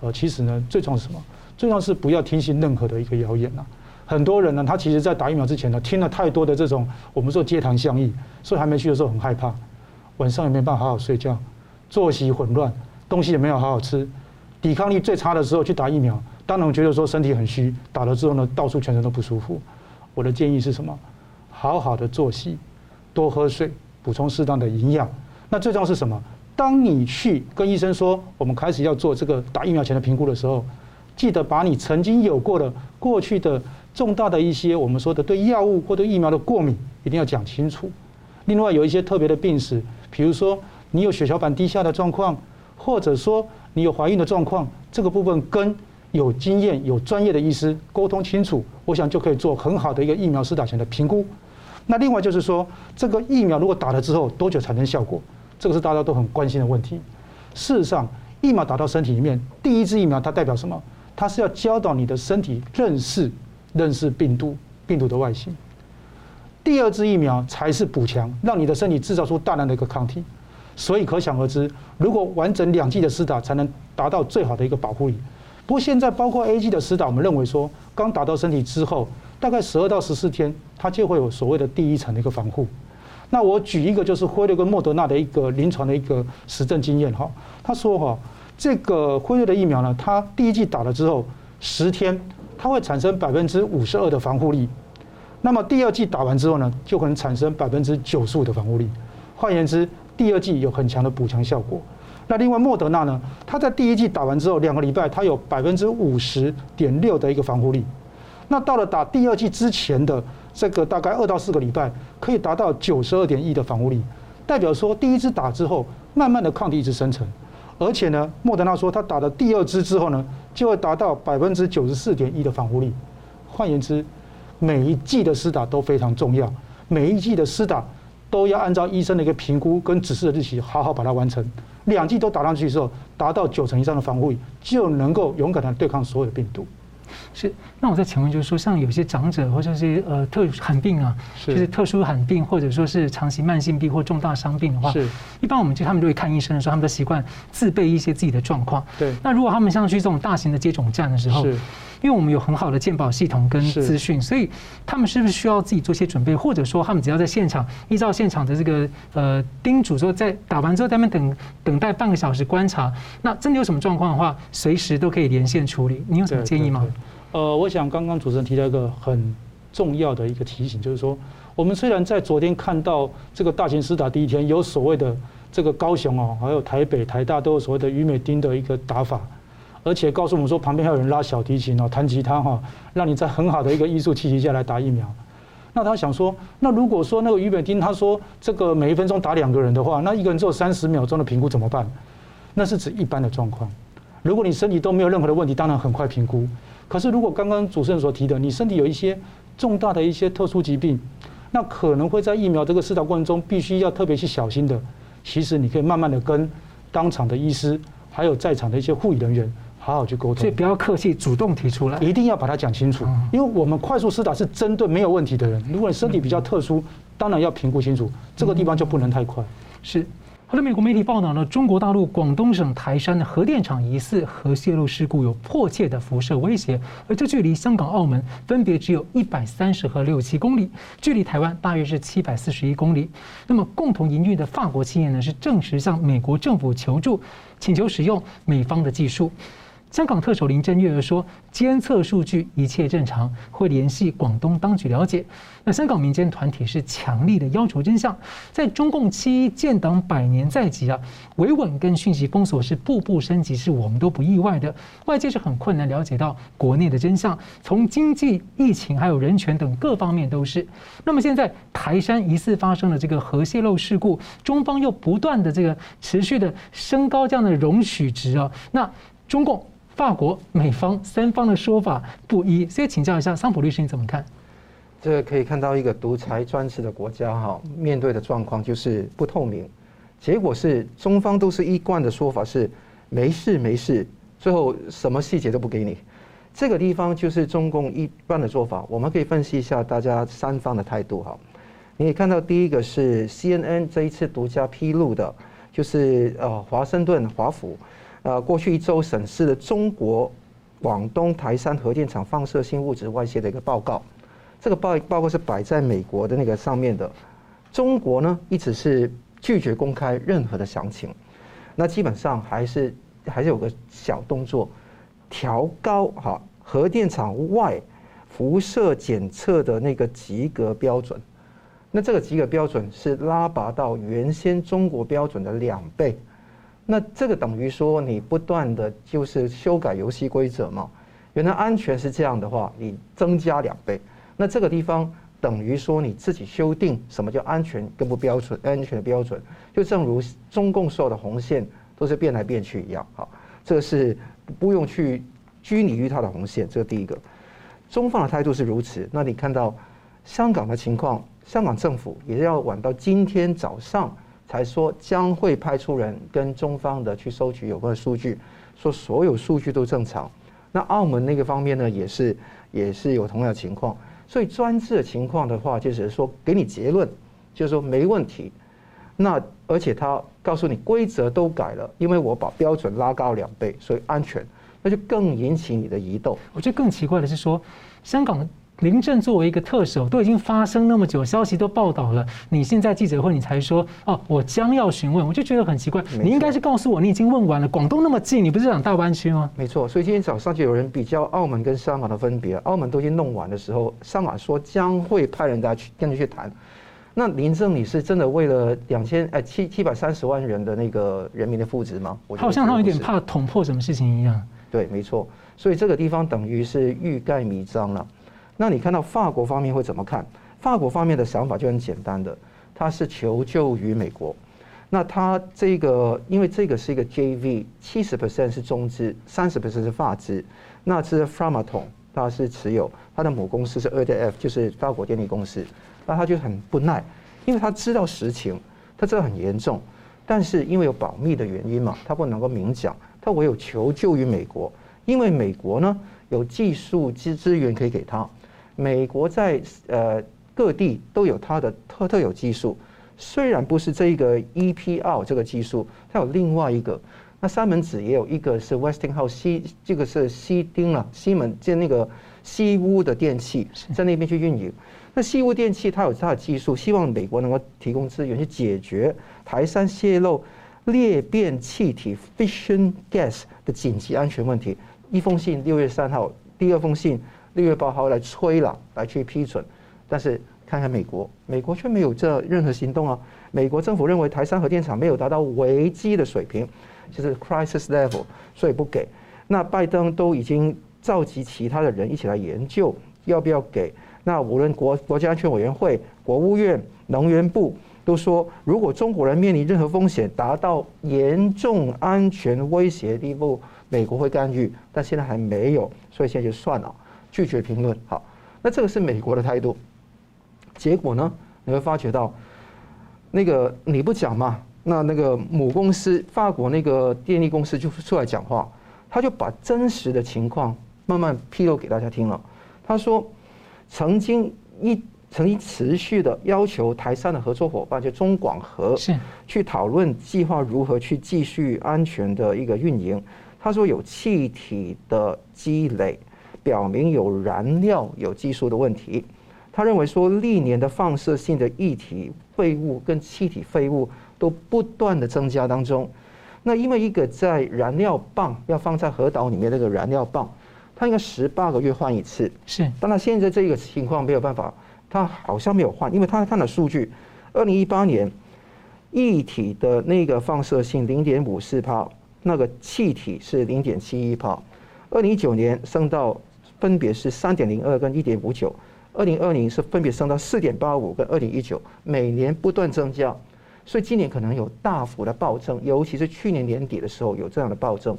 呃，其实呢，最重要是什么？最重要是不要听信任何的一个谣言呐。很多人呢，他其实在打疫苗之前呢，听了太多的这种我们说街谈巷议，所以还没去的时候很害怕，晚上也没办法好好睡觉，作息混乱，东西也没有好好吃，抵抗力最差的时候去打疫苗。当然觉得说身体很虚，打了之后呢，到处全身都不舒服。我的建议是什么？好好的作息，多喝水，补充适当的营养。那最重要是什么？当你去跟医生说我们开始要做这个打疫苗前的评估的时候，记得把你曾经有过的过去的重大的一些我们说的对药物或对疫苗的过敏，一定要讲清楚。另外有一些特别的病史，比如说你有血小板低下的状况，或者说你有怀孕的状况，这个部分跟有经验、有专业的医师沟通清楚，我想就可以做很好的一个疫苗施打前的评估。那另外就是说，这个疫苗如果打了之后多久才能效果？这个是大家都很关心的问题。事实上，疫苗打到身体里面，第一支疫苗它代表什么？它是要教导你的身体认识、认识病毒、病毒的外形。第二支疫苗才是补强，让你的身体制造出大量的一个抗体。所以可想而知，如果完整两剂的施打，才能达到最好的一个保护力。不过现在包括 A G 的施打，我们认为说，刚打到身体之后，大概十二到十四天，它就会有所谓的第一层的一个防护。那我举一个就是辉瑞跟莫德纳的一个临床的一个实证经验哈，他说哈，这个辉瑞的疫苗呢，它第一剂打了之后十天，它会产生百分之五十二的防护力，那么第二剂打完之后呢，就可能产生百分之九十五的防护力。换言之，第二剂有很强的补强效果。那另外莫德纳呢，它在第一剂打完之后两个礼拜，它有百分之五十点六的一个防护力。那到了打第二剂之前的这个大概二到四个礼拜，可以达到九十二点一的防护力，代表说第一支打之后，慢慢的抗体一直生成，而且呢，莫德纳说他打了第二支之后呢，就会达到百分之九十四点一的防护力。换言之，每一剂的施打都非常重要，每一剂的施打都要按照医生的一个评估跟指示的日期，好好把它完成。两剂都打上去之后，达到九成以上的防护力，就能够勇敢的对抗所有的病毒。是，那我再请问，就是说，像有些长者或者是呃特罕病啊，就是特殊罕病，或者说是长期慢性病或重大伤病的话，是，一般我们就他们就会看医生的时候，他们都习惯自备一些自己的状况。对。那如果他们像去这种大型的接种站的时候，是，因为我们有很好的鉴宝系统跟资讯，所以他们是不是需要自己做些准备，或者说他们只要在现场依照现场的这个呃叮嘱说，在打完之后在那边等等待半个小时观察，那真的有什么状况的话，随时都可以连线处理。你有什么建议吗？呃，我想刚刚主持人提到一个很重要的一个提醒，就是说，我们虽然在昨天看到这个大型施打第一天有所谓的这个高雄哦，还有台北、台大都有所谓的于美丁的一个打法，而且告诉我们说旁边还有人拉小提琴哦、弹吉他哈，让你在很好的一个艺术气息下来打疫苗。那他想说，那如果说那个于美丁他说这个每一分钟打两个人的话，那一个人只有三十秒钟的评估怎么办？那是指一般的状况。如果你身体都没有任何的问题，当然很快评估。可是，如果刚刚主持人所提的，你身体有一些重大的一些特殊疾病，那可能会在疫苗这个施打过程中必须要特别去小心的。其实你可以慢慢的跟当场的医师，还有在场的一些护理人员好好去沟通。所以不要客气，主动提出来，一定要把它讲清楚。因为我们快速施打是针对没有问题的人，如果你身体比较特殊，当然要评估清楚，这个地方就不能太快。是。后来，美国媒体报道呢，中国大陆广东省台山的核电厂疑似核泄漏事故有迫切的辐射威胁，而这距离香港、澳门分别只有一百三十和六七公里，距离台湾大约是七百四十一公里。那么，共同营运的法国企业呢，是正式向美国政府求助，请求使用美方的技术。香港特首林郑月娥说，监测数据一切正常，会联系广东当局了解。那香港民间团体是强力的要求真相。在中共七一建党百年在即啊，维稳跟讯息封锁是步步升级，是我们都不意外的。外界是很困难了解到国内的真相，从经济、疫情还有人权等各方面都是。那么现在台山疑似发生了这个核泄漏事故，中方又不断的这个持续的升高这样的容许值啊，那中共。法国、美方三方的说法不一，所以请教一下桑普律师，你怎么看？这可以看到一个独裁专制的国家哈，面对的状况就是不透明。结果是中方都是一贯的说法是没事没事，最后什么细节都不给你。这个地方就是中共一般的做法。我们可以分析一下大家三方的态度哈。你可以看到第一个是 CNN 这一次独家披露的，就是呃华盛顿华府。呃，过去一周审视了中国广东台山核电厂放射性物质外泄的一个报告，这个报报告是摆在美国的那个上面的，中国呢一直是拒绝公开任何的详情，那基本上还是还是有个小动作，调高哈核电厂外辐射检测的那个及格标准，那这个及格标准是拉拔到原先中国标准的两倍。那这个等于说你不断的就是修改游戏规则嘛？原来安全是这样的话，你增加两倍，那这个地方等于说你自己修订什么叫安全跟不标准？安全的标准就正如中共所有的红线都是变来变去一样。好，这个是不用去拘泥于它的红线。这个第一个，中方的态度是如此。那你看到香港的情况，香港政府也要晚到今天早上。才说将会派出人跟中方的去收取有关的数据，说所有数据都正常。那澳门那个方面呢，也是也是有同样情况。所以专制的情况的话，就是说给你结论，就是说没问题。那而且他告诉你规则都改了，因为我把标准拉高两倍，所以安全，那就更引起你的疑窦。我觉得更奇怪的是说，香港。林郑作为一个特首，都已经发生那么久，消息都报道了，你现在记者会你才说哦，我将要询问，我就觉得很奇怪。你应该是告诉我，你已经问完了。广东那么近，你不是讲大湾区吗？没错，所以今天早上就有人比较澳门跟香港的分别。澳门都已经弄完的时候，香港说将会派人家去跟你去谈。那林郑你是真的为了两千哎七七百三十万人的那个人民的福祉吗？我好像他有点怕捅破什么事情一样。对，没错。所以这个地方等于是欲盖弥彰了。那你看到法国方面会怎么看？法国方面的想法就很简单的，他是求救于美国。那他这个因为这个是一个 JV，七十 percent 是中资，三十 percent 是法资。那这 Framatome 他是持有，他的母公司是 EDF，就是法国电力公司。那他就很不耐，因为他知道实情，他知道很严重，但是因为有保密的原因嘛，他不能够明讲，他唯有求救于美国，因为美国呢有技术资资源可以给他，美国在呃各地都有它的特特有技术，虽然不是这一个 EPR 这个技术，它有另外一个，那三门子也有一个是 Westinghouse 西，这个是西丁了，西门建那个西屋的电器在那边去运营。那西屋电器它有它的技术，希望美国能够提供资源去解决台山泄漏裂变气体 fission gas 的紧急安全问题。一封信六月三号，第二封信六月八号来催了，来去批准。但是看看美国，美国却没有这任何行动啊！美国政府认为台山核电厂没有达到危机的水平，就是 crisis level，所以不给。那拜登都已经召集其他的人一起来研究要不要给。那无论国国家安全委员会、国务院、能源部都说，如果中国人面临任何风险，达到严重安全威胁的地步，美国会干预。但现在还没有，所以现在就算了，拒绝评论。好，那这个是美国的态度。结果呢，你会发觉到，那个你不讲嘛，那那个母公司法国那个电力公司就出来讲话，他就把真实的情况慢慢披露给大家听了。他说。曾经一曾经持续的要求台山的合作伙伴，就中广核，去讨论计划如何去继续安全的一个运营。他说有气体的积累，表明有燃料有技术的问题。他认为说历年的放射性的液体废物跟气体废物都不断的增加当中。那因为一个在燃料棒要放在核岛里面那个燃料棒。它应该十八个月换一次，是。但他现在这个情况没有办法，它好像没有换，因为他看了数据，二零一八年液体的那个放射性零点五四帕，那个气体是零点七一帕，二零一九年升到分别是三点零二跟一点五九，二零二零是分别升到四点八五跟二零一九，每年不断增加，所以今年可能有大幅的暴增，尤其是去年年底的时候有这样的暴增。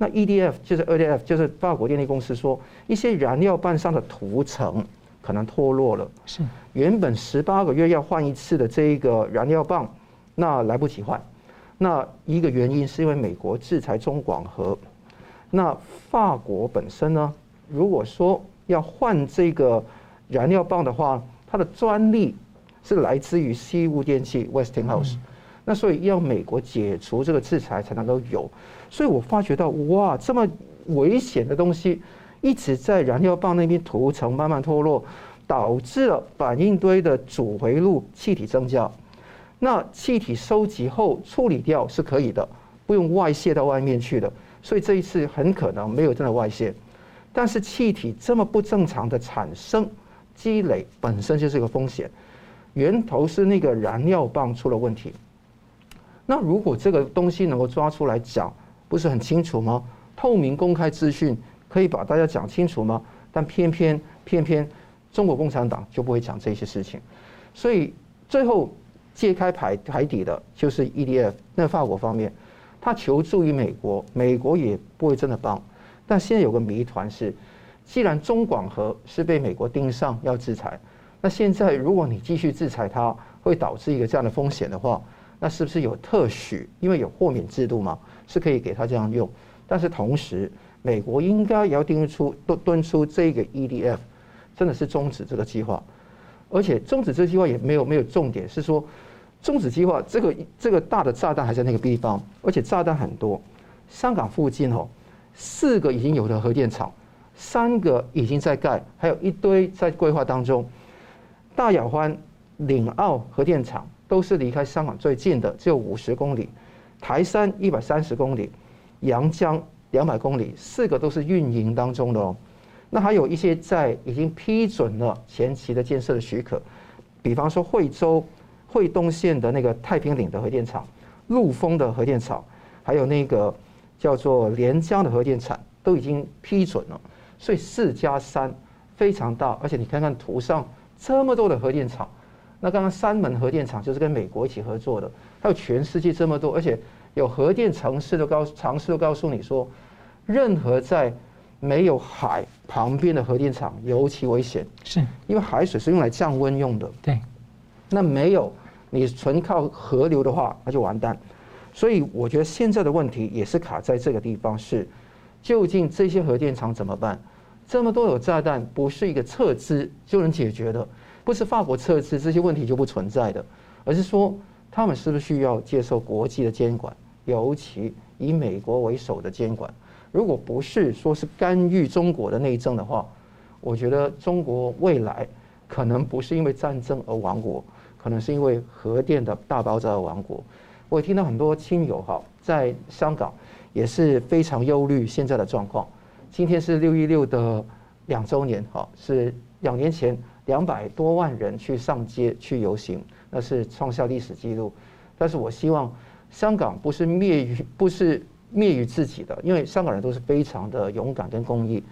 那 EDF 就是 EDF，就是法国电力公司说，一些燃料棒上的涂层可能脱落了。是原本十八个月要换一次的这一个燃料棒，那来不及换。那一个原因是因为美国制裁中广核。那法国本身呢，如果说要换这个燃料棒的话，它的专利是来自于西屋电器 Westinghouse。那所以要美国解除这个制裁才能够有。所以我发觉到，哇，这么危险的东西一直在燃料棒那边涂层慢慢脱落，导致了反应堆的主回路气体增加。那气体收集后处理掉是可以的，不用外泄到外面去的。所以这一次很可能没有真的外泄，但是气体这么不正常的产生积累本身就是一个风险，源头是那个燃料棒出了问题。那如果这个东西能够抓出来讲，不是很清楚吗？透明公开资讯可以把大家讲清楚吗？但偏偏偏偏中国共产党就不会讲这些事情，所以最后揭开牌牌底的就是 EDF，那法国方面，他求助于美国，美国也不会真的帮。但现在有个谜团是，既然中广核是被美国盯上要制裁，那现在如果你继续制裁它，会导致一个这样的风险的话，那是不是有特许？因为有豁免制度嘛。是可以给他这样用，但是同时，美国应该也要定出蹲蹲出这个 EDF，真的是终止这个计划，而且终止这个计划也没有没有重点，是说终止计划这个这个大的炸弹还在那个地方，而且炸弹很多，香港附近哦，四个已经有的核电厂，三个已经在盖，还有一堆在规划当中，大亚湾、岭澳核电厂都是离开香港最近的，只有五十公里。台山一百三十公里，阳江两百公里，四个都是运营当中的哦。那还有一些在已经批准了前期的建设的许可，比方说惠州、惠东县的那个太平岭的核电厂、陆丰的核电厂，还有那个叫做连江的核电厂，都已经批准了。所以四加三非常大，而且你看看图上这么多的核电厂，那刚刚三门核电厂就是跟美国一起合作的，还有全世界这么多，而且有核电城市都告尝试都告诉你说，任何在没有海旁边的核电厂尤其危险，是因为海水是用来降温用的。对，那没有你纯靠河流的话，那就完蛋。所以我觉得现在的问题也是卡在这个地方，是究竟这些核电厂怎么办？这么多有炸弹，不是一个撤资就能解决的，不是法国撤资这些问题就不存在的，而是说他们是不是需要接受国际的监管，尤其以美国为首的监管。如果不是说是干预中国的内政的话，我觉得中国未来可能不是因为战争而亡国，可能是因为核电的大爆炸而亡国。我也听到很多亲友哈，在香港也是非常忧虑现在的状况。今天是六一六的两周年哈，是两年前两百多万人去上街去游行，那是创下历史记录。但是我希望香港不是灭于不是。灭于自己的，因为香港人都是非常的勇敢跟公益。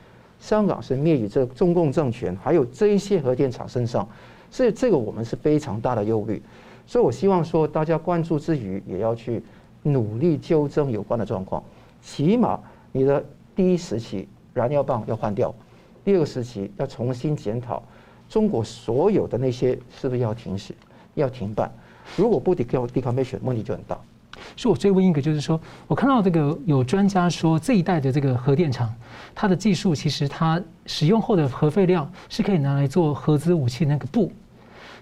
香港是灭于这中共政权，还有这一些核电厂身上，所以这个我们是非常大的忧虑。所以我希望说，大家关注之余，也要去努力纠正有关的状况。起码你的第一时期燃料棒要换掉，第二个时期要重新检讨中国所有的那些是不是要停止、要停办。如果不 decommission，问题就很大。是我追问一个，就是说我看到这个有专家说，这一代的这个核电厂，它的技术其实它使用后的核废料是可以拿来做核子武器那个布，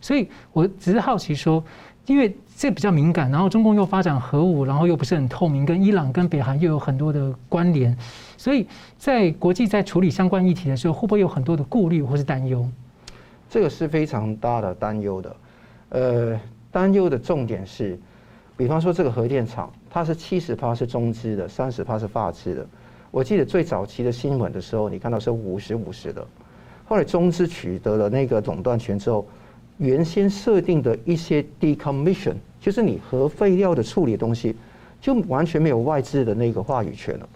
所以我只是好奇说，因为这比较敏感，然后中共又发展核武，然后又不是很透明，跟伊朗跟北韩又有很多的关联，所以在国际在处理相关议题的时候，会不会有很多的顾虑或是担忧？这个是非常大的担忧的，呃，担忧的重点是。比方说，这个核电厂，它是七十趴是中资的，三十趴是法资的。我记得最早期的新闻的时候，你看到是五十五十的。后来中资取得了那个垄断权之后，原先设定的一些 decommission，就是你核废料的处理的东西，就完全没有外资的那个话语权了。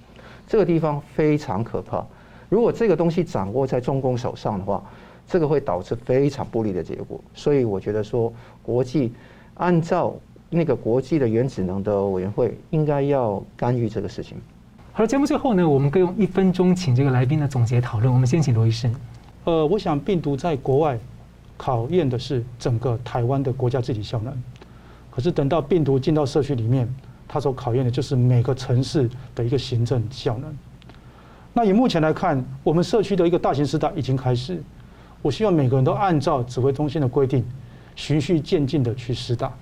这个地方非常可怕。如果这个东西掌握在中共手上的话，这个会导致非常不利的结果。所以我觉得说，国际按照。那个国际的原子能的委员会应该要干预这个事情。好了，节目最后呢，我们可以用一分钟请这个来宾呢总结讨论。我们先请罗医生。呃，我想病毒在国外考验的是整个台湾的国家治理效能，可是等到病毒进到社区里面，它所考验的就是每个城市的一个行政效能。那以目前来看，我们社区的一个大型施打已经开始，我希望每个人都按照指挥中心的规定，循序渐进的去施打。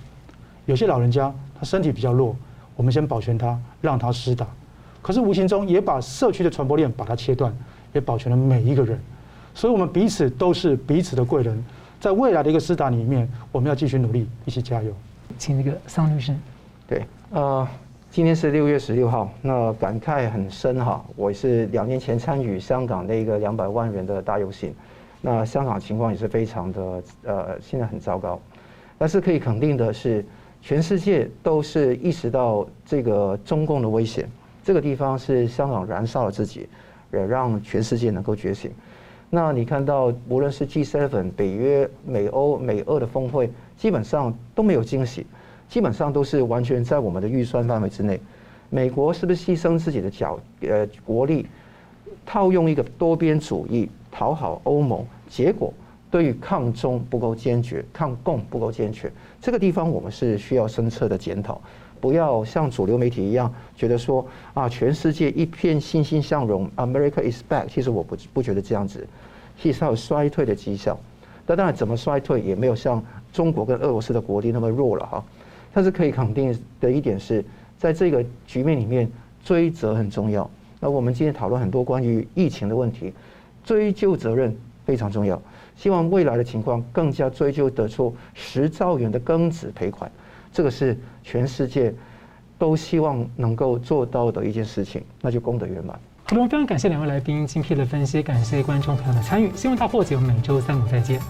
有些老人家他身体比较弱，我们先保全他，让他施打。可是无形中也把社区的传播链把它切断，也保全了每一个人。所以，我们彼此都是彼此的贵人。在未来的一个施打里面，我们要继续努力，一起加油。请那个桑律师。对，呃，今天是六月十六号，那感慨很深哈。我是两年前参与香港的一个两百万人的大游行，那香港情况也是非常的呃，现在很糟糕。但是可以肯定的是。全世界都是意识到这个中共的危险，这个地方是香港燃烧了自己，也让全世界能够觉醒。那你看到，无论是 G7、北约、美欧、美俄的峰会，基本上都没有惊喜，基本上都是完全在我们的预算范围之内。美国是不是牺牲自己的角呃国力，套用一个多边主义讨好欧盟，结果？对于抗中不够坚决，抗共不够坚决，这个地方我们是需要深刻的检讨，不要像主流媒体一样觉得说啊，全世界一片欣欣向荣，America is back。其实我不不觉得这样子，其实它有衰退的迹象。那当然怎么衰退也没有像中国跟俄罗斯的国力那么弱了哈。但是可以肯定的一点是，在这个局面里面，追责很重要。那我们今天讨论很多关于疫情的问题，追究责任非常重要。希望未来的情况更加追究得出十兆元的庚子赔款，这个是全世界都希望能够做到的一件事情，那就功德圆满。好的，非常感谢两位来宾精辟的分析，感谢观众朋友的参与。新闻大破解，我们每周三五再见。